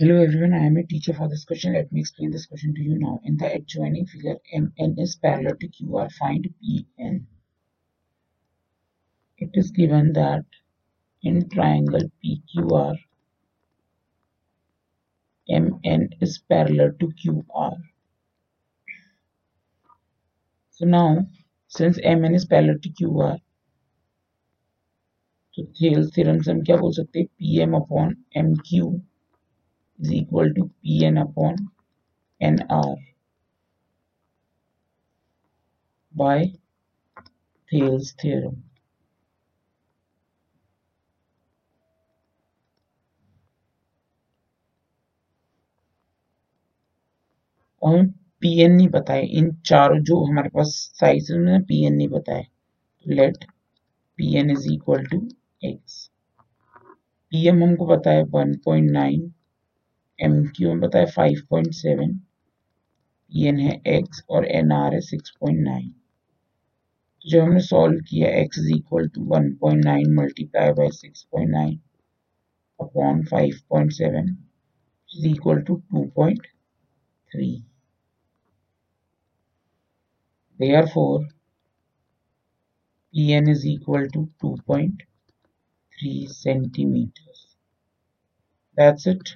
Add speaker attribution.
Speaker 1: Hello everyone, I am a teacher for this question. Let me explain this question to you now. In the adjoining figure, MN is parallel to QR. Find PN. It is given that in triangle PQR, MN is parallel to QR. So now, since MN is parallel to QR, तो Thales theorem से हम क्या बोल सकते हैं P M upon M Q is equal to Pn upon Nr by Thales theorem. और हमें P N नहीं पता है। इन चारों जो हमारे पास साइज़ है पी एन नहीं पता है। Let P N is equal to X P M हमको पता है 1.9 एम क्यू एम पता five point seven E N है एक्स और एन आर है सिक्स पॉइंट नाइन जब हमने सॉल्व किया X is equal to one point nine multiply by six point nine upon five point seven is equal to two point three there four E N is equal to two point three centimetre that's it.